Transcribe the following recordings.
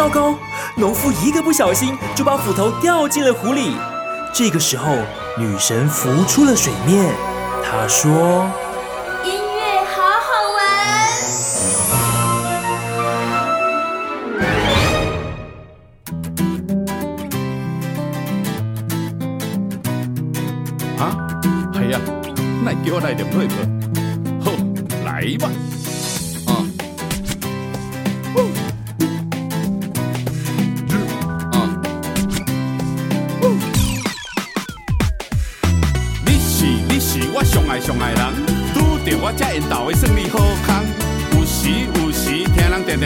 糟糕！农夫一个不小心就把斧头掉进了湖里。这个时候，女神浮出了水面。她说：“音乐好好玩。”啊，系啊，那给我来点配合。好，来吧。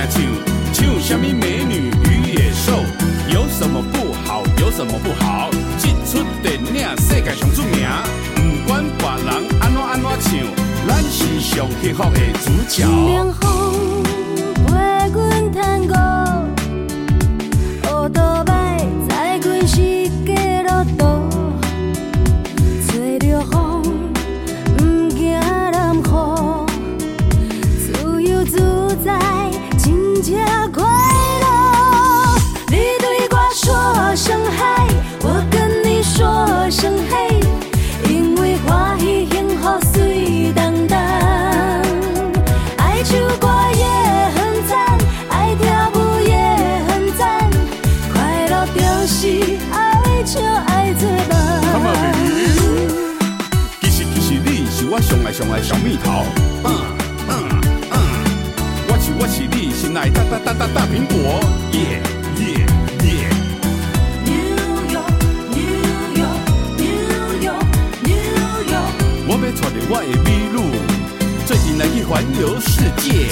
唱，唱什么美女与野兽，有什么不好？有什么不好？这出电影世界上出名，不管别人安怎安怎唱，咱是上幸福的主角。上爱小蜜桃，嗯嗯嗯，我是我是你心爱大大大大大苹果，耶耶耶。New York New York New York New York，我要带着我的美女，最近来去环游世界。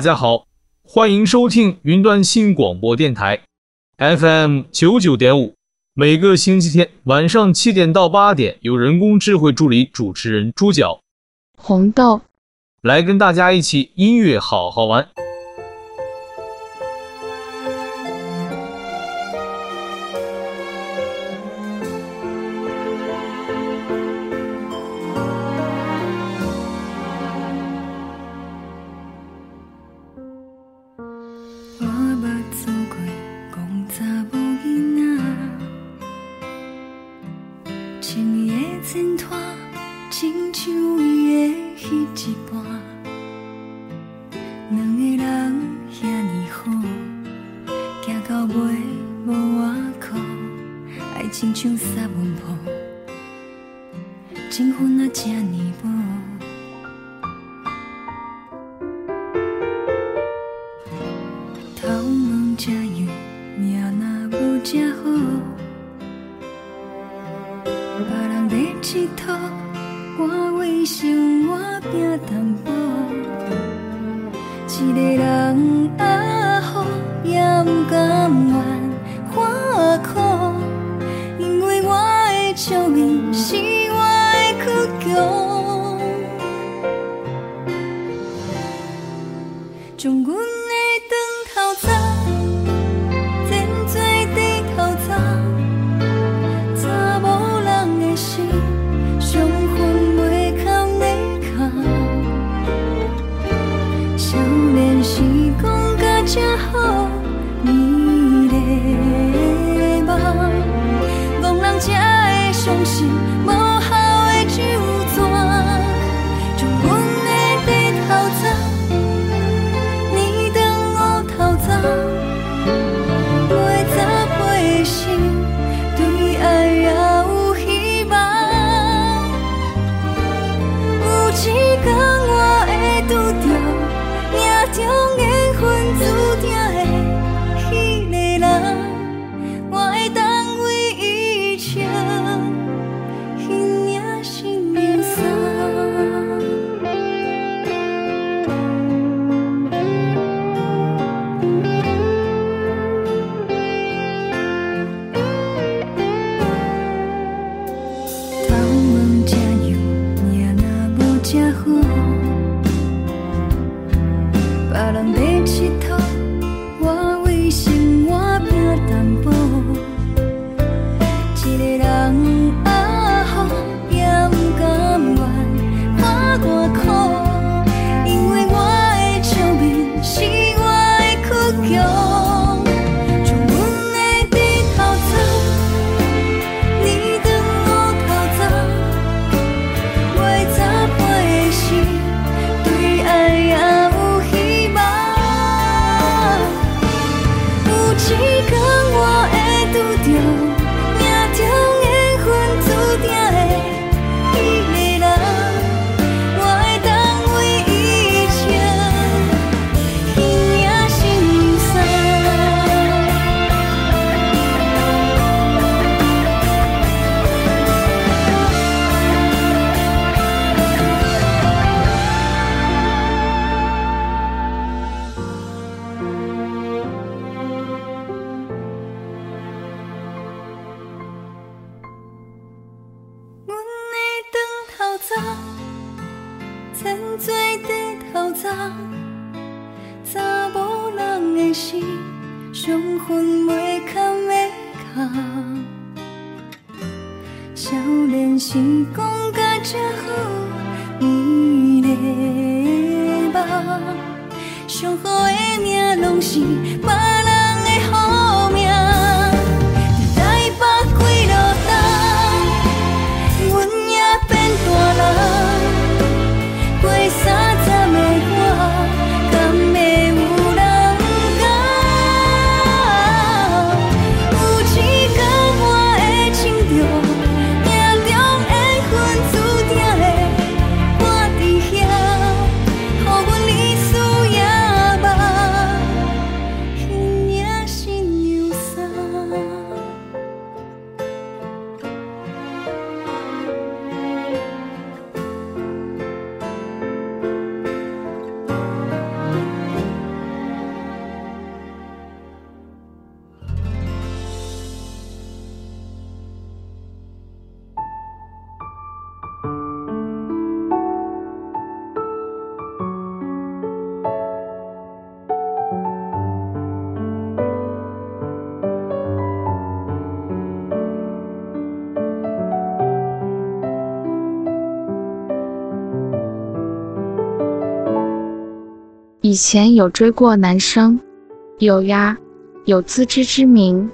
大家好，欢迎收听云端新广播电台 FM 九九点五。每个星期天晚上七点到八点，有人工智慧助理主持人猪脚红豆来跟大家一起音乐好好玩。佚佗，我为生活拼淡薄，一个人啊好也不甘愿看苦，因为我的笑面是。以前有追过男生有呀有自知之明。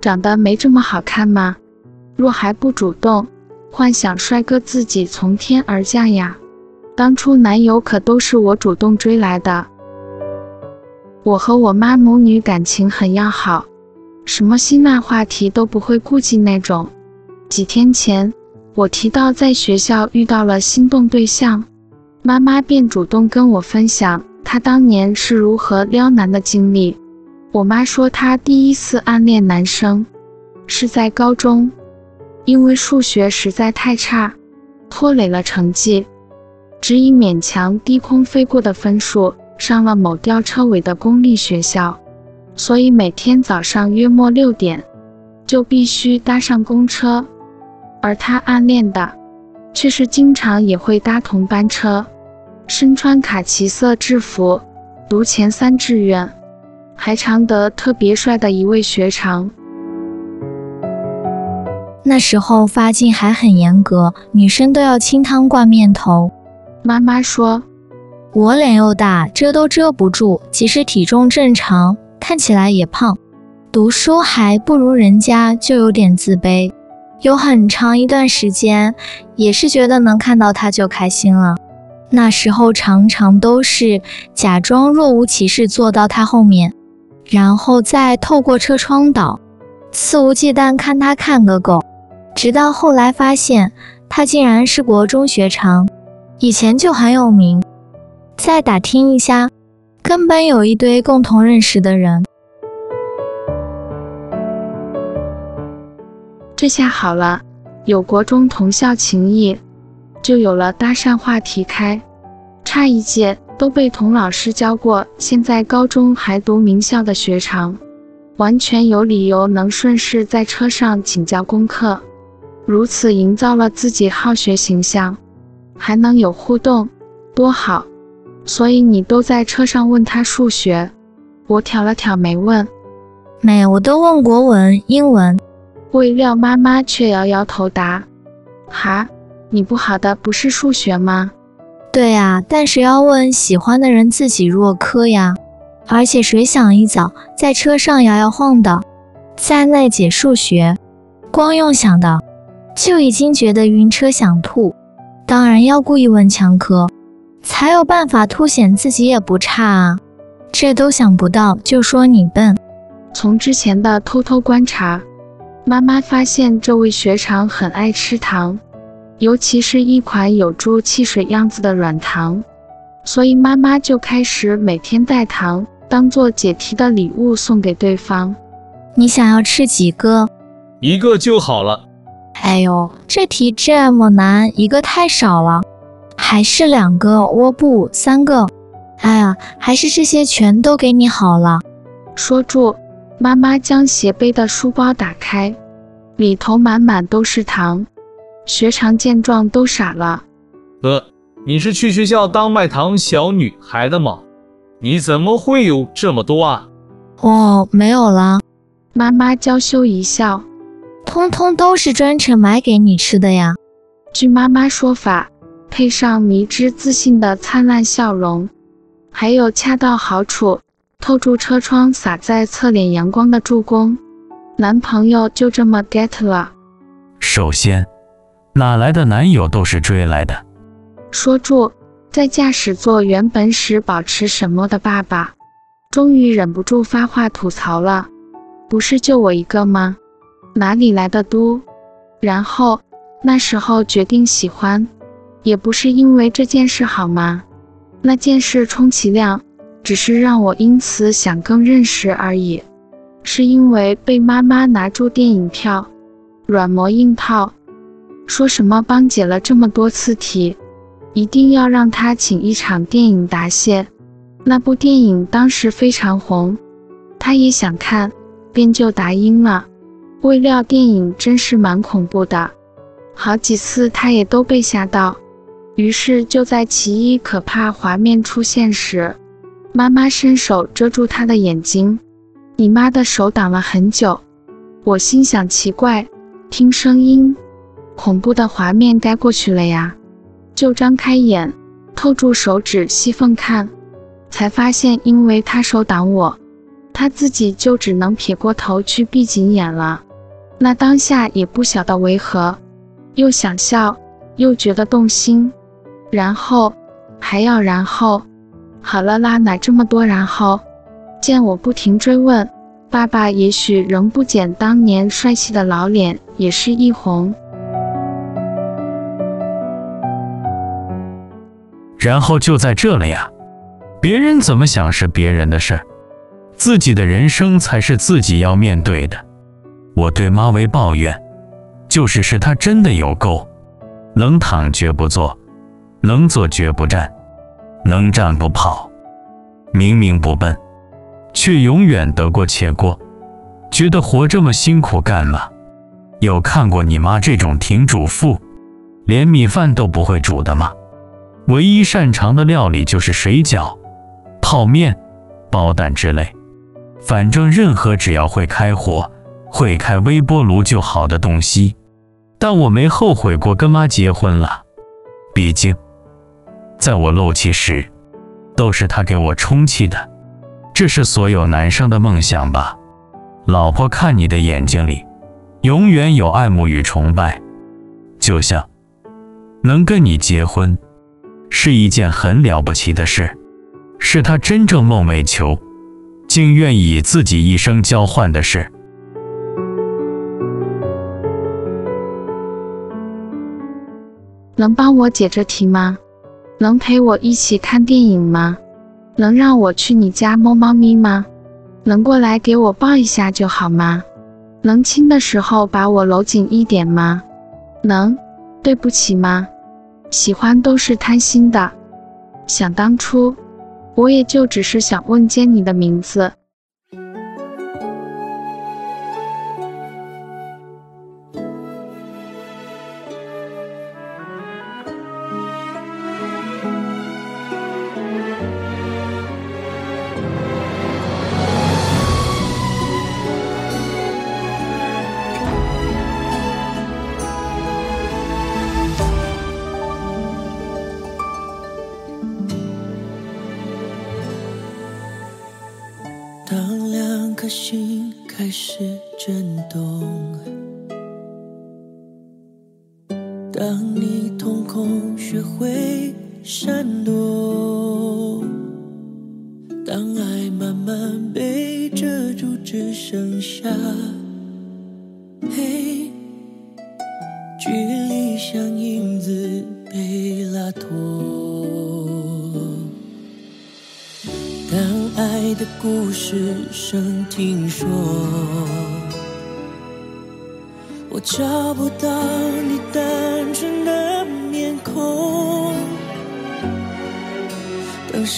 长得没这么好看吗？若还不主动幻想帅哥自己从天而降呀。当初男友可都是我主动追来的。我和我妈母女感情很要好什么辛辣话题都不会顾忌那种。几天前我提到在学校遇到了心动对象妈妈便主动跟我分享她当年是如何撩男的经历。我妈说她第一次暗恋男生是在高中，因为数学实在太差，拖累了成绩，只以勉强低空飞过的分数上了某吊车尾的公立学校，所以每天早上约莫六点就必须搭上公车。而他暗恋的，却是经常也会搭同班车，身穿卡其色制服，读前三志愿，还常得特别帅的一位学长。那时候发禁还很严格，女生都要清汤挂面头。妈妈说：“我脸又大，遮都遮不住，即使体重正常，看起来也胖，读书还不如人家，就有点自卑。”有很长一段时间，也是觉得能看到他就开心了。那时候常常都是假装若无其事坐到他后面，然后再透过车窗倒，肆无忌惮看他看个够。直到后来发现他竟然是国中学长，以前就很有名。再打听一下，根本有一堆共同认识的人。这下好了，有国中同校情谊，就有了搭讪话题开。差一届都被童老师教过，现在高中还读名校的学长，完全有理由能顺势在车上请教功课，如此营造了自己好学形象，还能有互动，多好。所以你都在车上问他数学，我挑了挑眉问，没，我都问国文、英文。未料妈妈却摇摇头答：“哈，你不好的不是数学吗？对呀，但是要问喜欢的人自己弱科呀。而且谁想一早在车上摇摇晃的，在那解数学，光用想的就已经觉得晕车想吐。当然要故意问强科，才有办法凸显自己也不差啊。这都想不到，就说你笨。从之前的偷偷观察。”妈妈发现这位学长很爱吃糖，尤其是一款有助汽水样子的软糖，所以妈妈就开始每天带糖当做解题的礼物送给对方。你想要吃几个？一个就好了。哎呦，这题这么难，一个太少了，还是两个？我不，三个。哎呀，还是这些全都给你好了。说住。妈妈将斜背的书包打开，里头满满都是糖。学长见状都傻了。呃，你是去学校当卖糖小女孩的吗？你怎么会有这么多啊？哦，没有啦。妈妈娇羞一笑，通通都是专程买给你吃的呀。据妈妈说法，配上迷之自信的灿烂笑容，还有恰到好处。透住车窗洒在侧脸阳光的助攻，男朋友就这么 get 了。首先，哪来的男友都是追来的。说住，在驾驶座原本时保持沉默的爸爸，终于忍不住发话吐槽了：“不是就我一个吗？哪里来的都？”然后那时候决定喜欢，也不是因为这件事好吗？那件事充其量。只是让我因此想更认识而已，是因为被妈妈拿住电影票，软磨硬泡，说什么帮解了这么多次题，一定要让他请一场电影答谢。那部电影当时非常红，他也想看，便就答应了。未料电影真是蛮恐怖的，好几次他也都被吓到，于是就在其一可怕画面出现时。妈妈伸手遮住他的眼睛，你妈的手挡了很久。我心想奇怪，听声音，恐怖的画面该过去了呀，就张开眼，透住手指细缝看，才发现因为他手挡我，他自己就只能撇过头去闭紧眼了。那当下也不晓得为何，又想笑，又觉得动心，然后还要然后。好了啦，哪这么多然后？见我不停追问，爸爸也许仍不减当年帅气的老脸，也是一红。然后就在这了呀，别人怎么想是别人的事，自己的人生才是自己要面对的。我对妈唯抱怨，就是是她真的有够，能躺绝不坐，能坐绝不站，能站不跑，明明不笨，却永远得过且过，觉得活这么辛苦干嘛？有看过你妈这种挺主妇，连米饭都不会煮的吗？唯一擅长的料理就是水饺、泡面、包蛋之类，反正任何只要会开火、会开微波炉就好的东西。但我没后悔过跟妈结婚了，毕竟在我漏气时，都是她给我充气的。这是所有男生的梦想吧？老婆看你的眼睛里，永远有爱慕与崇拜，就像能跟你结婚。是一件很了不起的事，是他真正梦寐求，竟愿以自己一生交换的事。能帮我解这题吗？能陪我一起看电影吗？能让我去你家摸猫咪吗？能过来给我抱一下就好吗？能亲的时候把我搂紧一点吗？能对不起吗？喜欢都是贪心的。想当初，我也就只是想问间你的名字。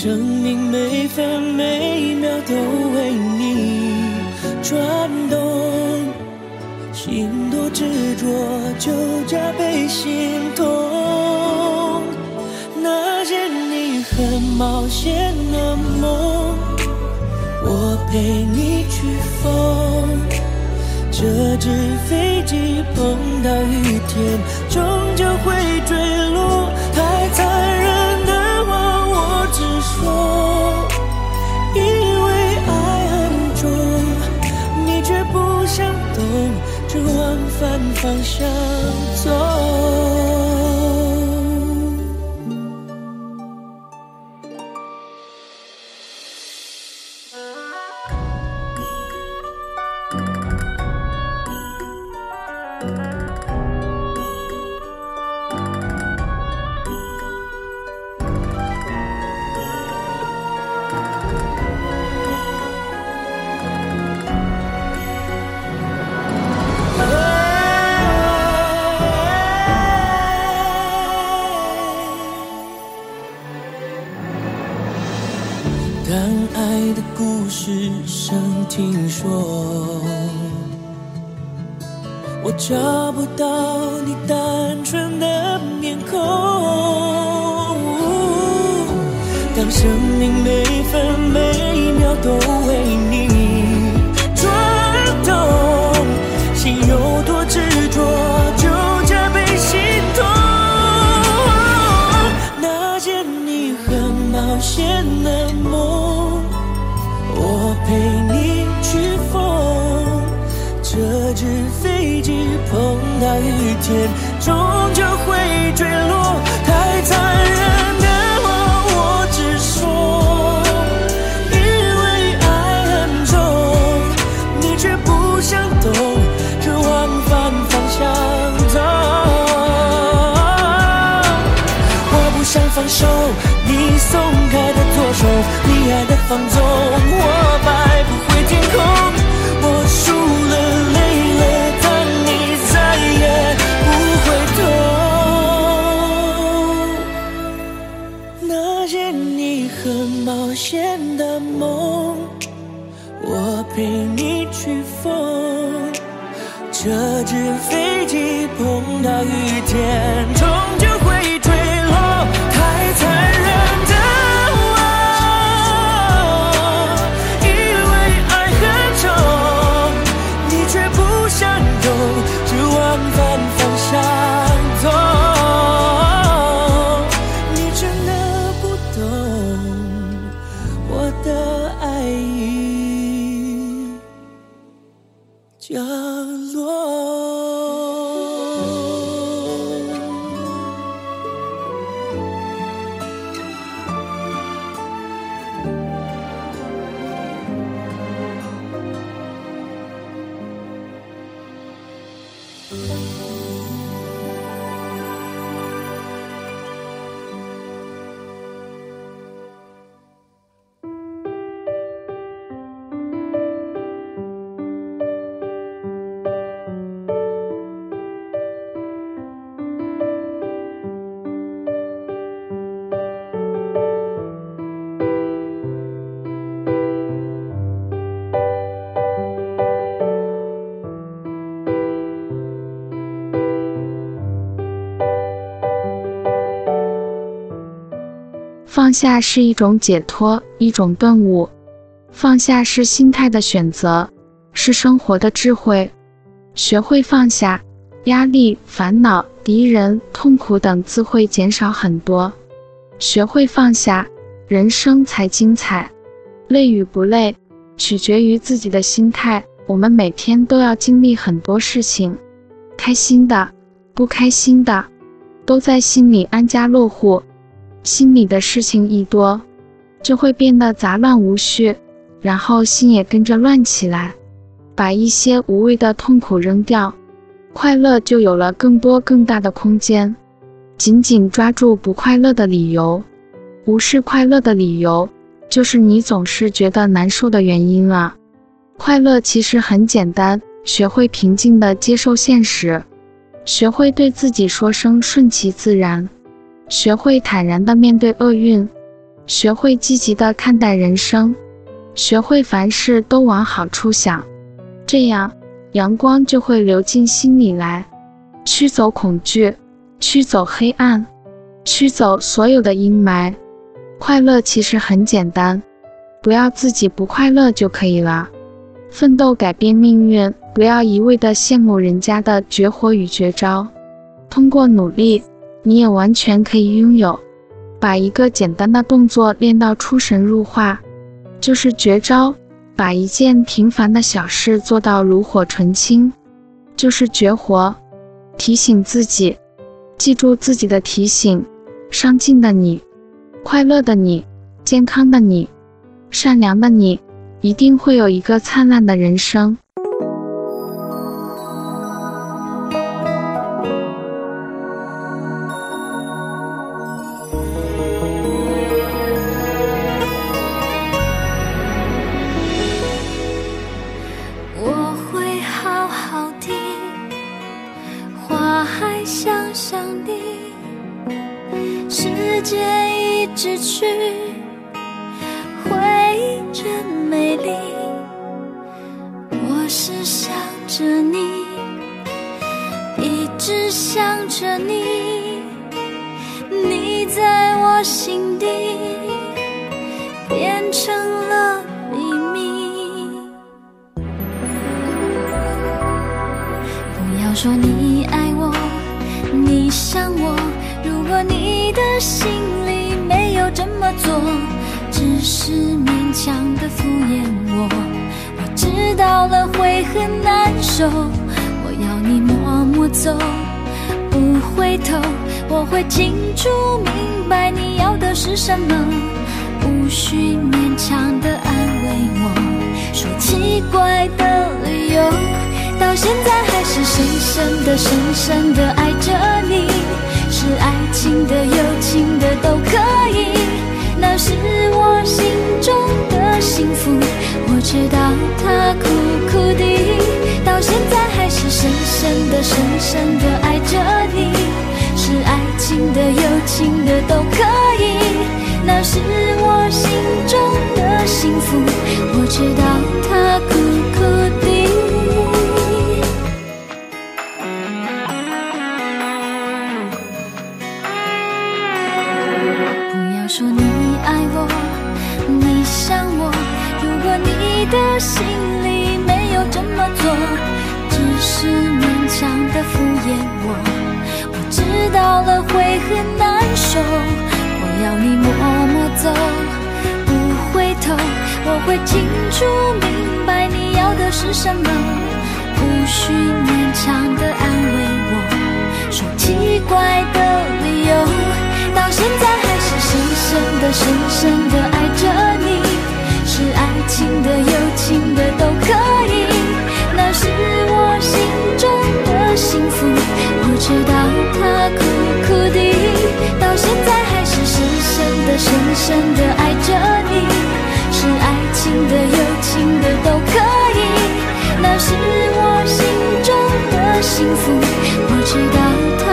生命每分每秒都为你转动，心多执着就加倍心痛。那些你很冒险的梦。我陪你去疯，这只飞机碰到雨天，终究会坠落。太残想懂，只往反方向走。那一天，终究会坠落。太残忍的话我只说，因为爱很重，你却不想懂，只往反方向走。我不想放手，你松开的左手，你爱的放纵，我那一天放下是一种解脱，一种顿悟。放下是心态的选择，是生活的智慧。学会放下，压力、烦恼、敌人、痛苦等自会减少很多。学会放下，人生才精彩。累与不累，取决于自己的心态。我们每天都要经历很多事情，开心的、不开心的，都在心里安家落户。心里的事情一多，就会变得杂乱无序，然后心也跟着乱起来。把一些无谓的痛苦扔掉，快乐就有了更多更大的空间。紧紧抓住不快乐的理由，无视快乐的理由，就是你总是觉得难受的原因了。快乐其实很简单，学会平静地接受现实，学会对自己说声顺其自然。学会坦然地面对厄运，学会积极地看待人生，学会凡事都往好处想，这样阳光就会流进心里来，驱走恐惧，驱走黑暗，驱走所有的阴霾。快乐其实很简单，不要自己不快乐就可以了。奋斗改变命运，不要一味地羡慕人家的绝活与绝招，通过努力。你也完全可以拥有，把一个简单的动作练到出神入化，就是绝招；把一件平凡的小事做到炉火纯青，就是绝活。提醒自己，记住自己的提醒：上进的你，快乐的你，健康的你，善良的你，一定会有一个灿烂的人生。深的、深深的爱着你，是爱情的、友情的都可以，那是我心中的幸福。我知道它苦苦的，到现在还是深深的、深深的爱着你，是爱情的、友情的都可以，那是我心中的幸福。我知道它了会很难受，我要你默默走，不回头。我会清楚明白你要的是什么，不需勉强的安慰我，说奇怪的理由，到现在还是深深的、深深的爱着你。是爱情的、友情的都可以，那是我心中的幸福。知道它苦苦的，到现在还是深深的、深深的爱着你。是爱情的、友情的都可以，那是我心中的幸福。我知道它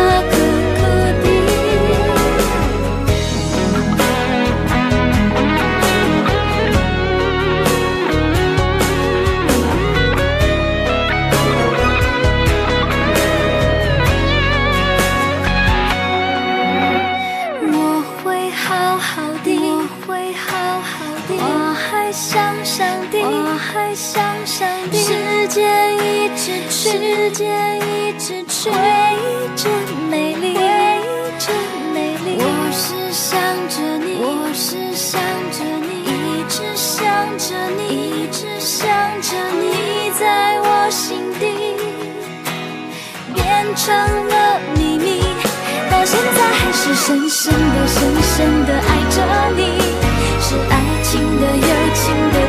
时间一直去，回忆真美丽，回忆真美丽。我是想着你，我是想着你，一直想着你，一直想着你，在我心底变成了秘密，到现在还是深深的、深深的爱着你，是爱情的、友情的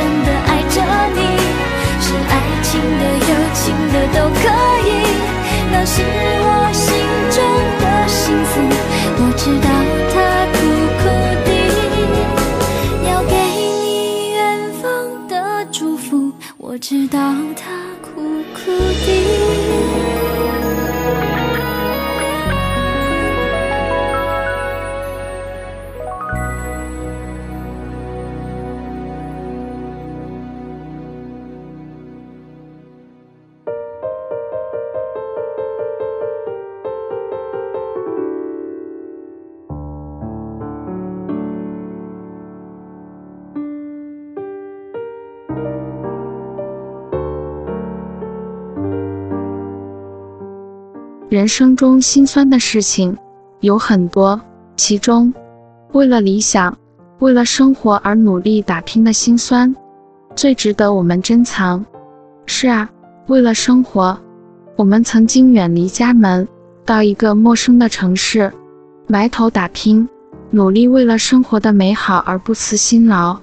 真、的爱着你。是爱情的、友情的都可以，那是我心中的幸福。我知道人生中心酸的事情有很多，其中，为了理想、为了生活而努力打拼的辛酸，最值得我们珍藏。是啊，为了生活，我们曾经远离家门，到一个陌生的城市，埋头打拼，努力为了生活的美好而不辞辛劳。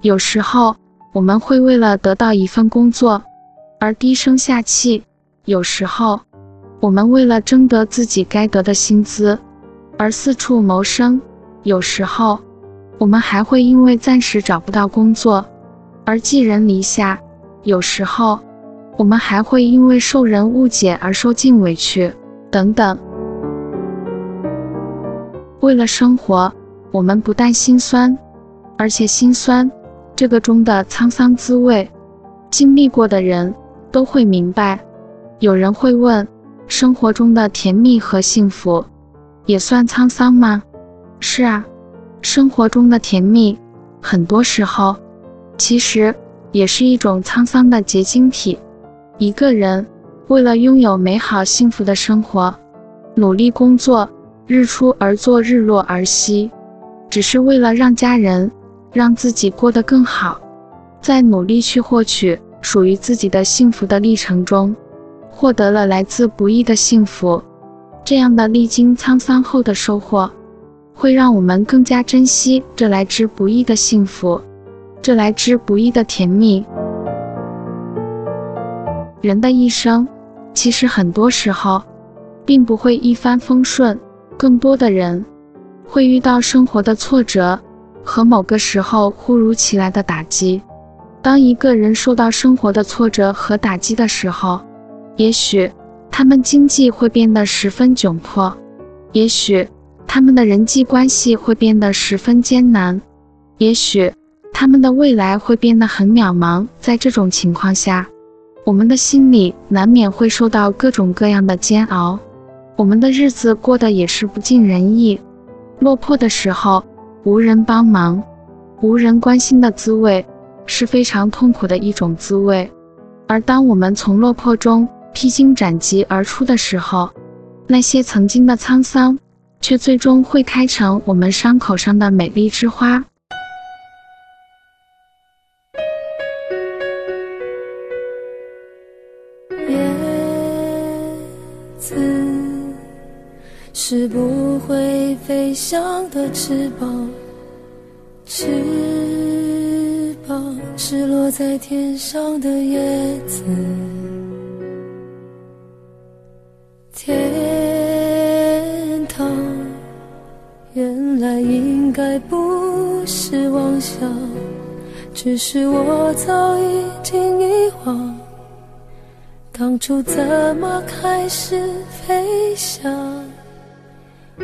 有时候，我们会为了得到一份工作而低声下气；有时候，我们为了争得自己该得的薪资而四处谋生，有时候我们还会因为暂时找不到工作而寄人篱下，有时候我们还会因为受人误解而受尽委屈，等等。为了生活，我们不但心酸，而且心酸这个中的沧桑滋味，经历过的人都会明白。有人会问。生活中的甜蜜和幸福，也算沧桑吗？是啊，生活中的甜蜜，很多时候，其实也是一种沧桑的结晶体。一个人为了拥有美好幸福的生活，努力工作，日出而作，日落而息，只是为了让家人，让自己过得更好，在努力去获取属于自己的幸福的历程中。获得了来自不易的幸福，这样的历经沧桑后的收获，会让我们更加珍惜这来之不易的幸福，这来之不易的甜蜜。人的一生，其实很多时候，并不会一帆风顺，更多的人会遇到生活的挫折和某个时候忽如其来的打击。当一个人受到生活的挫折和打击的时候，也许他们经济会变得十分窘迫，也许他们的人际关系会变得十分艰难，也许他们的未来会变得很渺茫。在这种情况下，我们的心里难免会受到各种各样的煎熬，我们的日子过得也是不尽人意。落魄的时候，无人帮忙，无人关心的滋味。是非常痛苦的一种滋味，而当我们从落魄中披荆斩棘而出的时候，那些曾经的沧桑，却最终会开成我们伤口上的美丽之花。叶子是不会飞翔的翅膀，翅膀。是落在天上的叶子，天堂原来应该不是妄想，只是我早已经遗忘，当初怎么开始飞翔，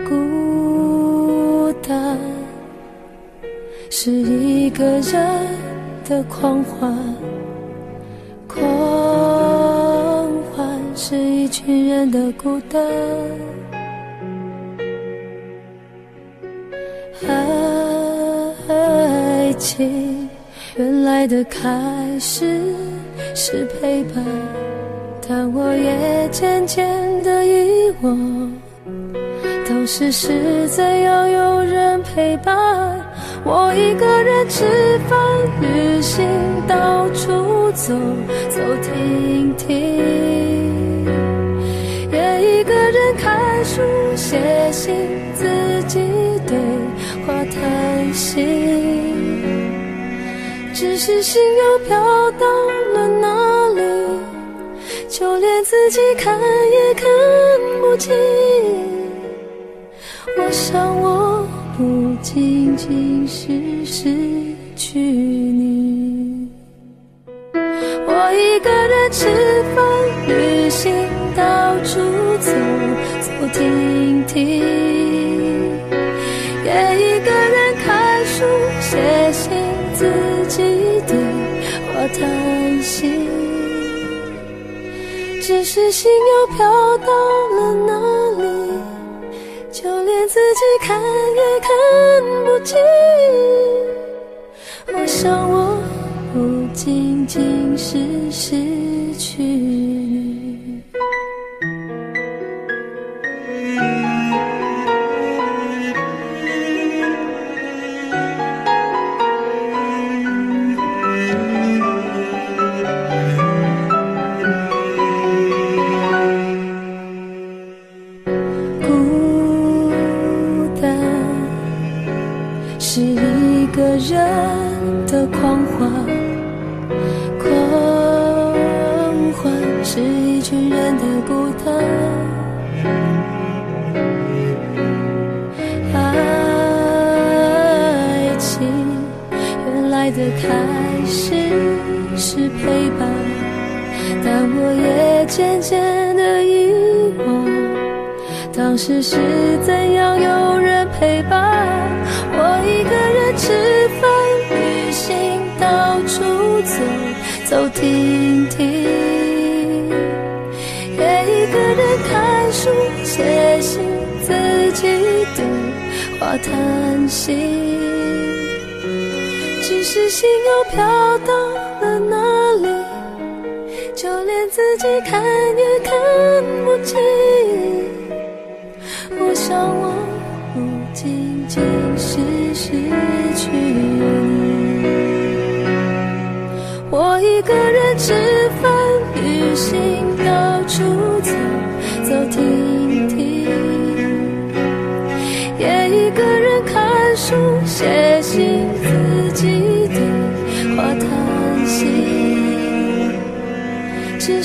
孤单是一个人。的狂欢，狂是一群人的孤单。爱情原来的开始是陪伴，但我也渐渐的遗忘，当时是怎样有人陪伴。我一个人吃饭、旅行、到处走走停停，一个人看书、写信，自己对话谈心。只是心又飘到了哪里，就连自己看也看不清。我想我。不仅仅是失去你，我一个人吃饭、旅行、处走走停停，也一个人看书、写信，自己对话谈心，只是心又飘到了哪里？就连自己看也看不清，我想我不仅仅是失是一群人的孤单爱情，原来的开始是陪伴，但我也渐渐的遗忘，当时是怎样有人陪伴，我一个人吃饭，旅行，到处走走，停。停，也一个人看书、写信，自己对话叹息。只是心又飘到了哪里？就连自己看也看不清。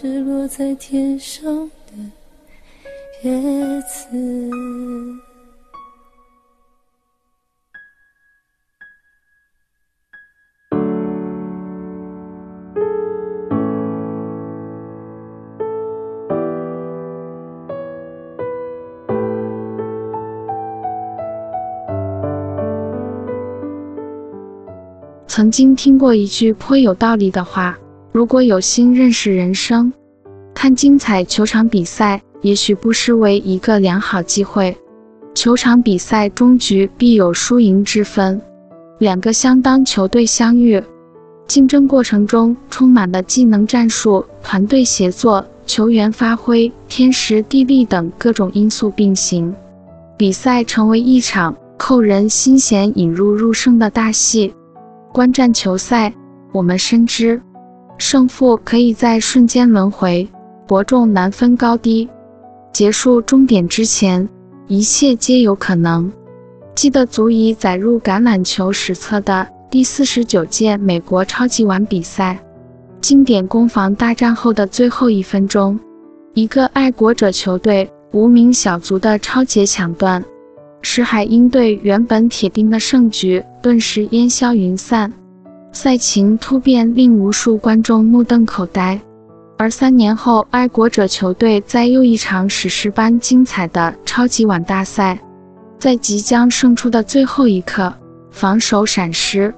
是落在天上的叶子。曾经听过一句颇有道理的话：如果有心认识人生，看精彩球场比赛，也许不失为一个良好机会。球场比赛终局必有输赢之分，两个相当球队相遇，竞争过程中充满了技能、战术、团队协作、球员发挥、天时地利等各种因素并行，比赛成为一场扣人心弦、引入入胜的大戏。观战球赛，我们深知胜负可以在瞬间轮回，伯仲难分高低。结束终点之前，一切皆有可能。记得足以载入橄榄球史册的第四十九届美国超级碗比赛，经典攻防大战后的最后一分钟，一个爱国者球队无名小卒的超截抢断。使海鹰队原本铁定的胜局顿时烟消云散，赛情突变，令无数观众目瞪口呆。而三年后，爱国者球队在又一场史诗般精彩的超级碗大赛，在即将胜出的最后一刻，防守闪失，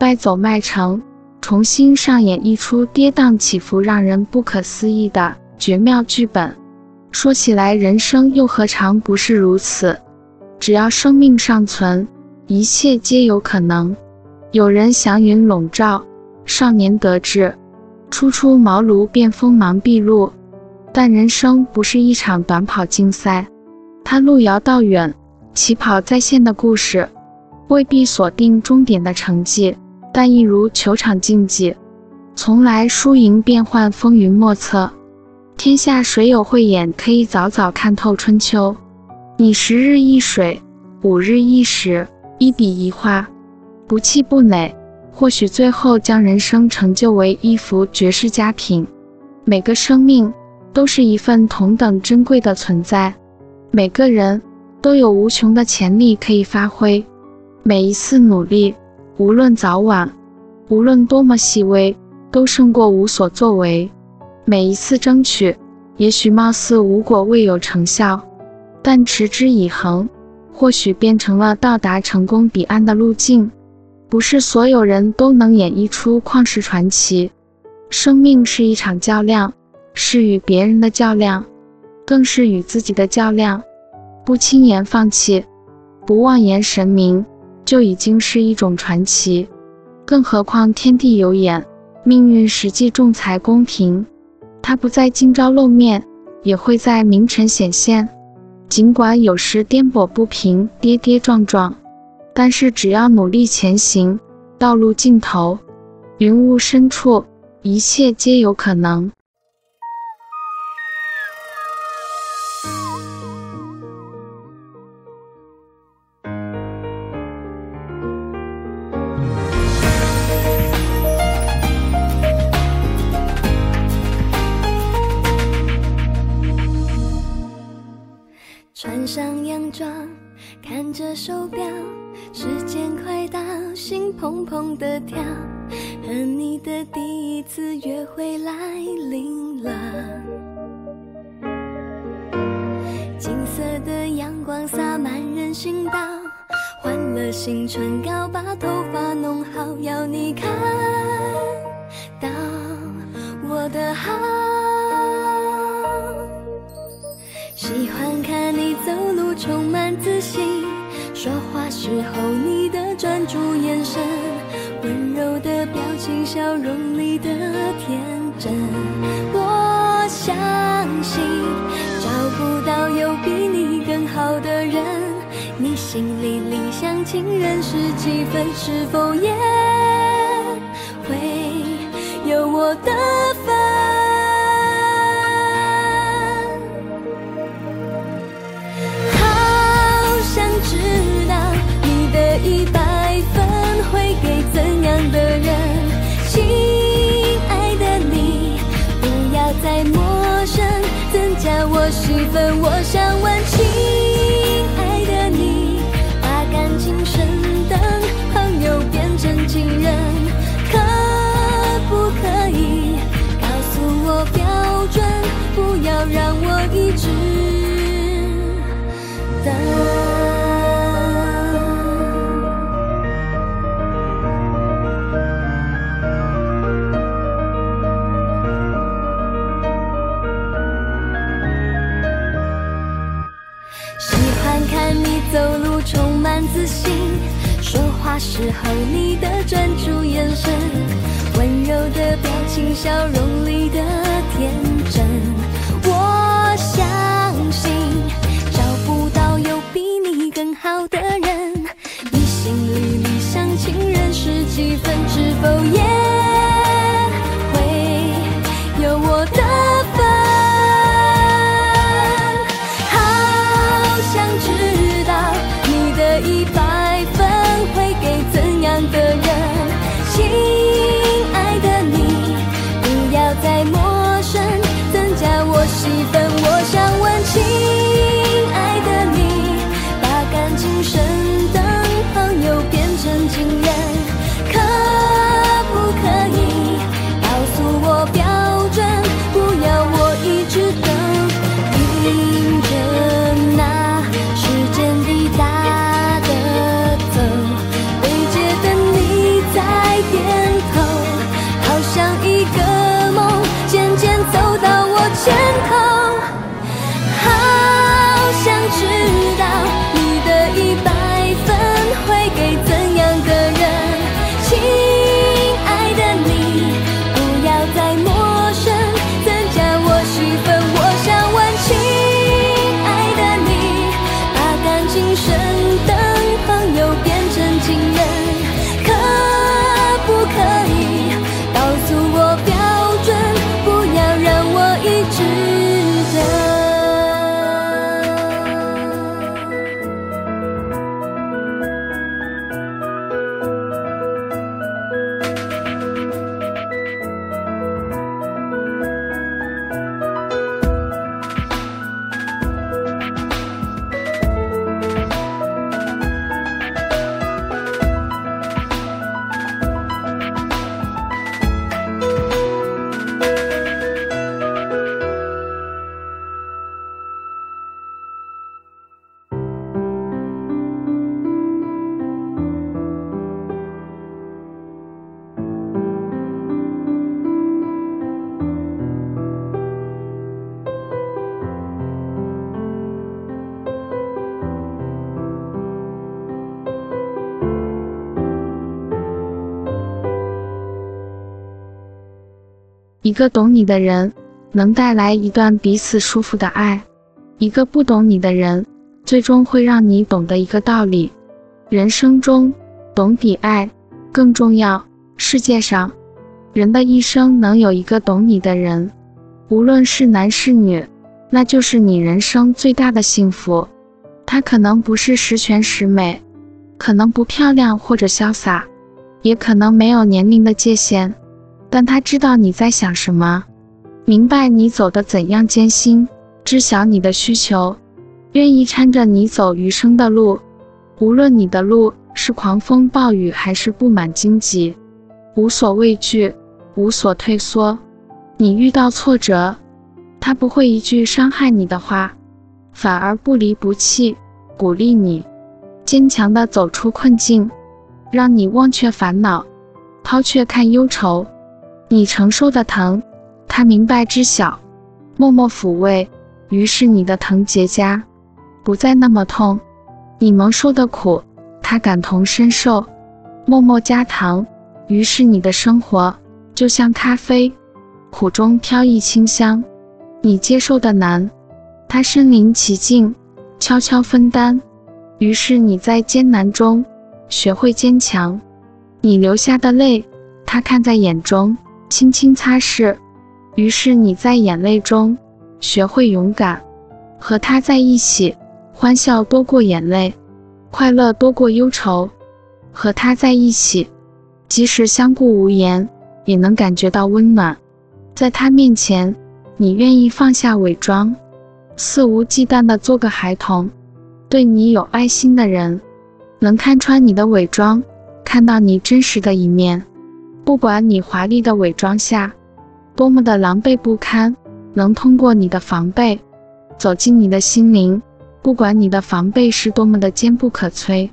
败走麦城，重新上演一出跌宕起伏、让人不可思议的绝妙剧本。说起来，人生又何尝不是如此？只要生命尚存，一切皆有可能。有人祥云笼罩，少年得志，初出茅庐便锋芒毕露。但人生不是一场短跑竞赛，它路遥道远，起跑在线的故事未必锁定终点的成绩，但一如球场竞技，从来输赢变幻，风云莫测。天下谁有慧眼可以早早看透春秋？你十日一水，五日一时，一笔一画，不气不馁，或许最后将人生成就为一幅绝世佳品。每个生命都是一份同等珍贵的存在，每个人都有无穷的潜力可以发挥。每一次努力，无论早晚，无论多么细微，都胜过无所作为。每一次争取，也许貌似无果，未有成效。但持之以恒，或许变成了到达成功彼岸的路径。不是所有人都能演绎出旷世传奇。生命是一场较量，是与别人的较量，更是与自己的较量。不轻言放弃，不妄言神明，就已经是一种传奇。更何况天地有眼，命运实际仲裁公平，它不再今朝露面，也会在明晨显现。尽管有时颠簸不平、跌跌撞撞，但是只要努力前行，道路尽头，云雾深处，一切皆有可能。心怦怦的跳。和你的第一次约会来临了，金色的阳光洒满人行道，换了新唇膏，把头发弄好，要你看到我的好。喜欢看你走路充满自信，说话时候你的专注眼神，温柔的表情，笑容里的天真。我相信找不到有比你更好的人，你心里理想情人是几分？是否也会有我的想问。一个懂你的人，能带来一段彼此舒服的爱；一个不懂你的人，最终会让你懂得一个道理：人生中，懂比爱更重要。世界上，人的一生能有一个懂你的人，无论是男是女，那就是你人生最大的幸福。他可能不是十全十美，可能不漂亮或者潇洒，也可能没有年龄的界限。但他知道你在想什么，明白你走的怎样艰辛，知晓你的需求，愿意搀着你走余生的路。无论你的路是狂风暴雨还是布满荆棘，无所畏惧，无所退缩。你遇到挫折，他不会一句伤害你的话，反而不离不弃，鼓励你坚强地走出困境，让你忘却烦恼，抛却看忧愁。你承受的疼，他明白知晓，默默抚慰，于是你的疼结痂，不再那么痛。你蒙受的苦，他感同身受，默默加糖。于是你的生活就像咖啡，苦中飘逸清香。你接受的难，他身临其境，悄悄分担。于是你在艰难中学会坚强。你流下的泪，他看在眼中，轻轻擦拭。于是你在眼泪中学会勇敢。和他在一起，欢笑多过眼泪，快乐多过忧愁。和他在一起，即使相顾无言，也能感觉到温暖。在他面前，你愿意放下伪装，肆无忌惮地做个孩童。对你有爱心的人，能看穿你的伪装。看到你真实的一面，不管你华丽的伪装下多么的狼狈不堪，能通过你的防备走进你的心灵。不管你的防备是多么的坚不可摧，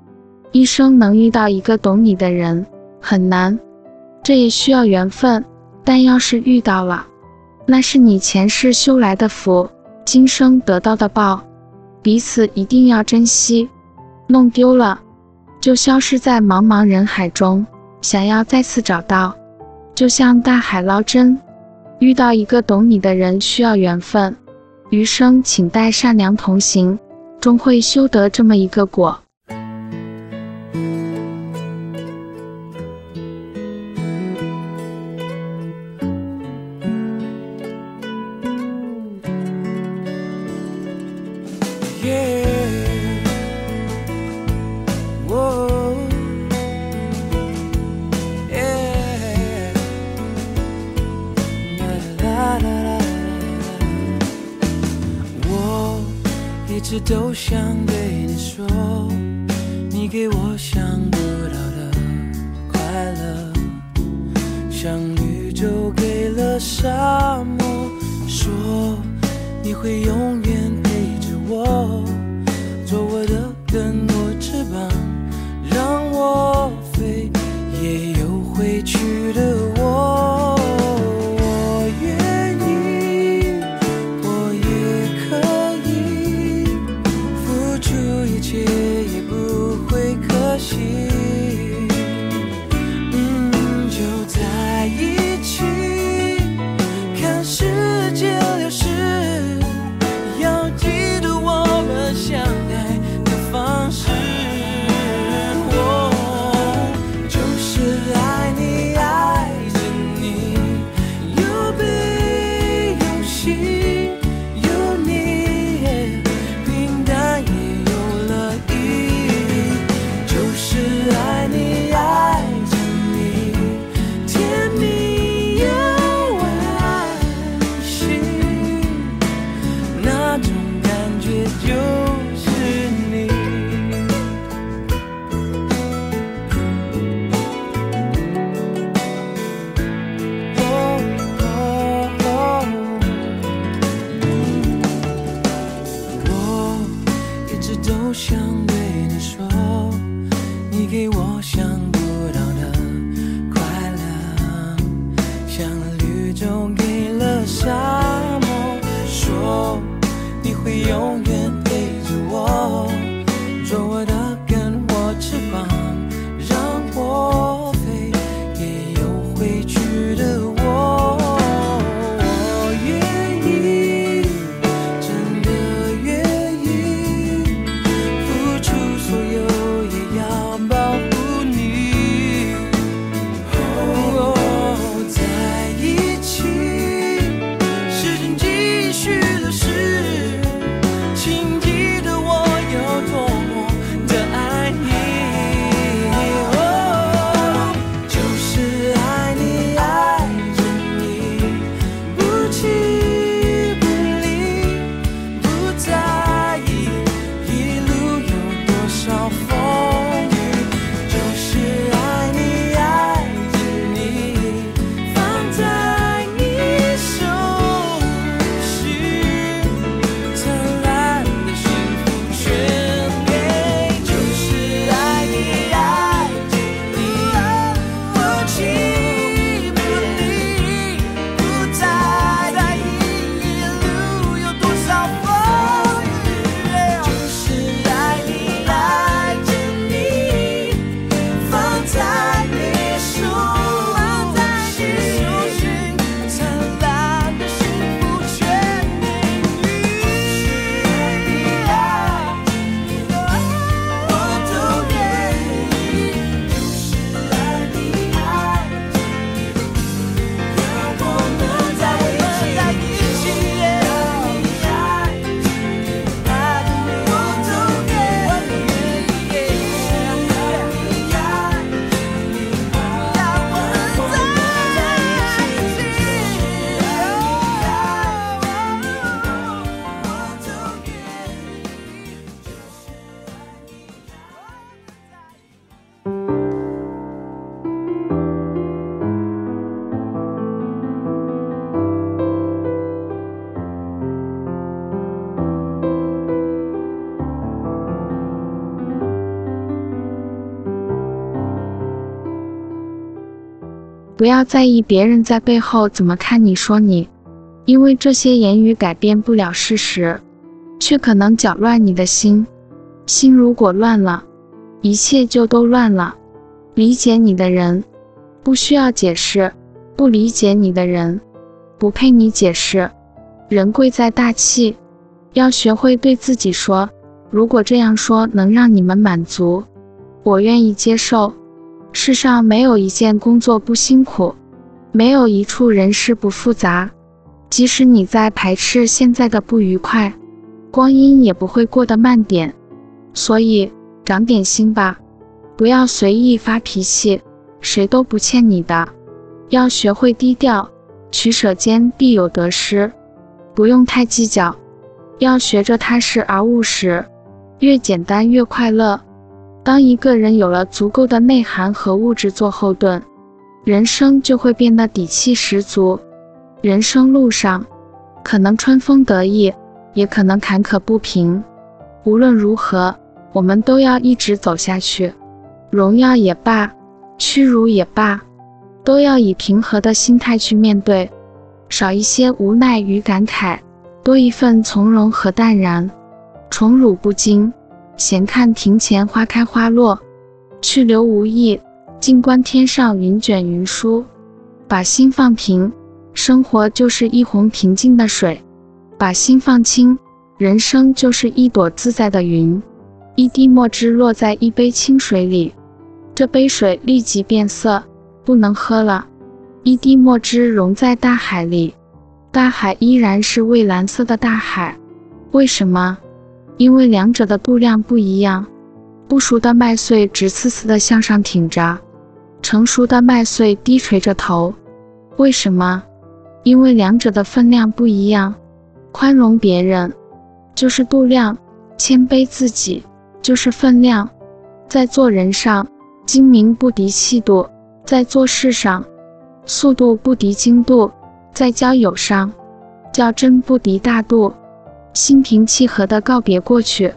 一生能遇到一个懂你的人很难，这也需要缘分。但要是遇到了，那是你前世修来的福，今生得到的报，彼此一定要珍惜。弄丢了。就消失在茫茫人海中，想要再次找到，就像大海捞针。遇到一个懂你的人需要缘分，余生请带善良同行，终会修得这么一个果。不要在意别人在背后怎么看你说你，因为这些言语改变不了事实，却可能搅乱你的心。心如果乱了，一切就都乱了。理解你的人，不需要解释；不理解你的人，不配你解释。人贵在大气，要学会对自己说：如果这样说能让你们满足，我愿意接受。世上没有一件工作不辛苦，没有一处人事不复杂。即使你在排斥现在的不愉快，光阴也不会过得慢点。所以，长点心吧，不要随意发脾气，谁都不欠你的。要学会低调，取舍间必有得失，不用太计较。要学着踏实而务实，越简单越快乐。当一个人有了足够的内涵和物质做后盾，人生就会变得底气十足。人生路上，可能春风得意，也可能坎坷不平。无论如何，我们都要一直走下去。荣耀也罢，屈辱也罢，都要以平和的心态去面对，少一些无奈与感慨，多一份从容和淡然。宠辱不惊。闲看庭前花开花落，去留无意；静观天上云卷云舒。把心放平，生活就是一泓平静的水；把心放轻，人生就是一朵自在的云。一滴墨汁落在一杯清水里，这杯水立即变色，不能喝了；一滴墨汁溶在大海里，大海依然是蔚蓝色的大海。为什么？因为两者的度量不一样，不熟的麦穗直刺刺地向上挺着，成熟的麦穗低垂着头。为什么？因为两者的分量不一样。宽容别人就是度量，谦卑自己就是分量。在做人上，精明不敌气度；在做事上，速度不敌精度；在交友上，较真不敌大度。心平气和地告别过去，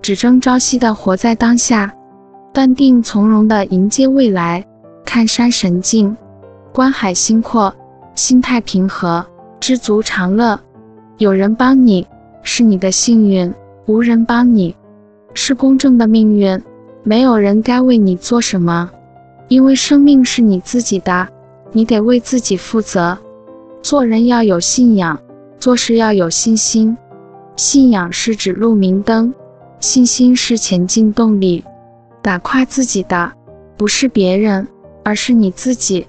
只争朝夕地活在当下，淡定从容地迎接未来。看山神静，观海心阔，心态平和，知足常乐。有人帮你是你的幸运，无人帮你是公正的命运。没有人该为你做什么，因为生命是你自己的，你得为自己负责。做人要有信仰，做事要有信心。信仰是指路明灯，信心是前进动力。打垮自己的不是别人，而是你自己。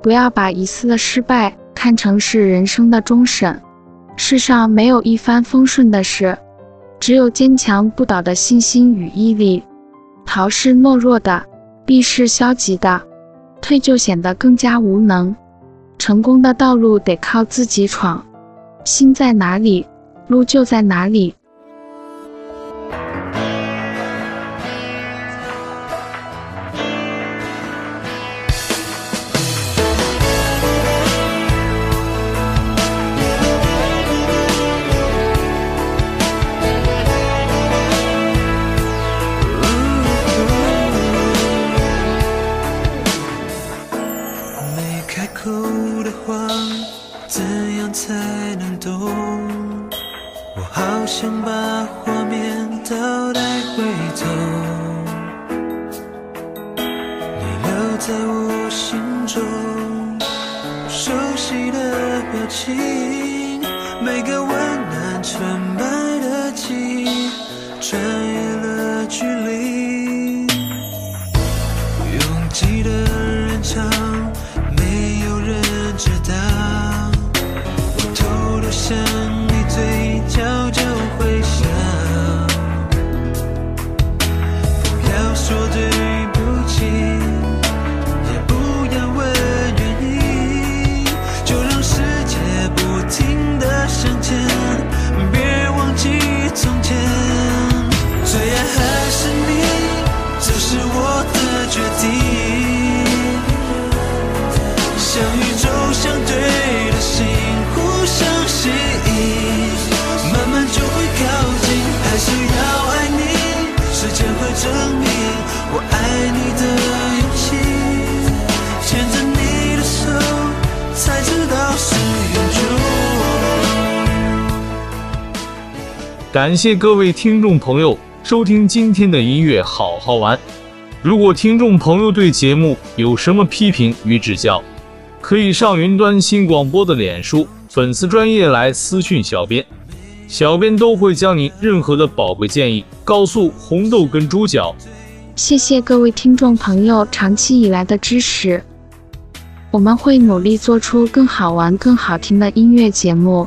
不要把一次的失败看成是人生的终审。世上没有一帆风顺的事，只有坚强不倒的信心与毅力。逃是懦弱的，避是消极的，退就显得更加无能。成功的道路得靠自己闯。心在哪里？路就在哪里。感谢各位听众朋友收听今天的音乐好好玩。如果听众朋友对节目有什么批评与指教，可以上云端新广播的脸书粉丝专业来私讯小编，小编都会将您任何的宝贵建议告诉红豆跟猪脚。谢谢各位听众朋友长期以来的支持，我们会努力做出更好玩、更好听的音乐节目。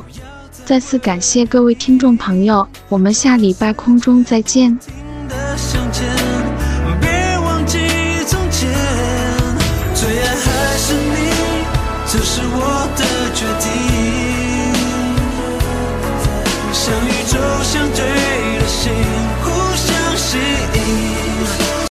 再次感谢各位听众朋友，我们下礼拜空中再见。别忘记从前，最爱还是你，这是我的决定。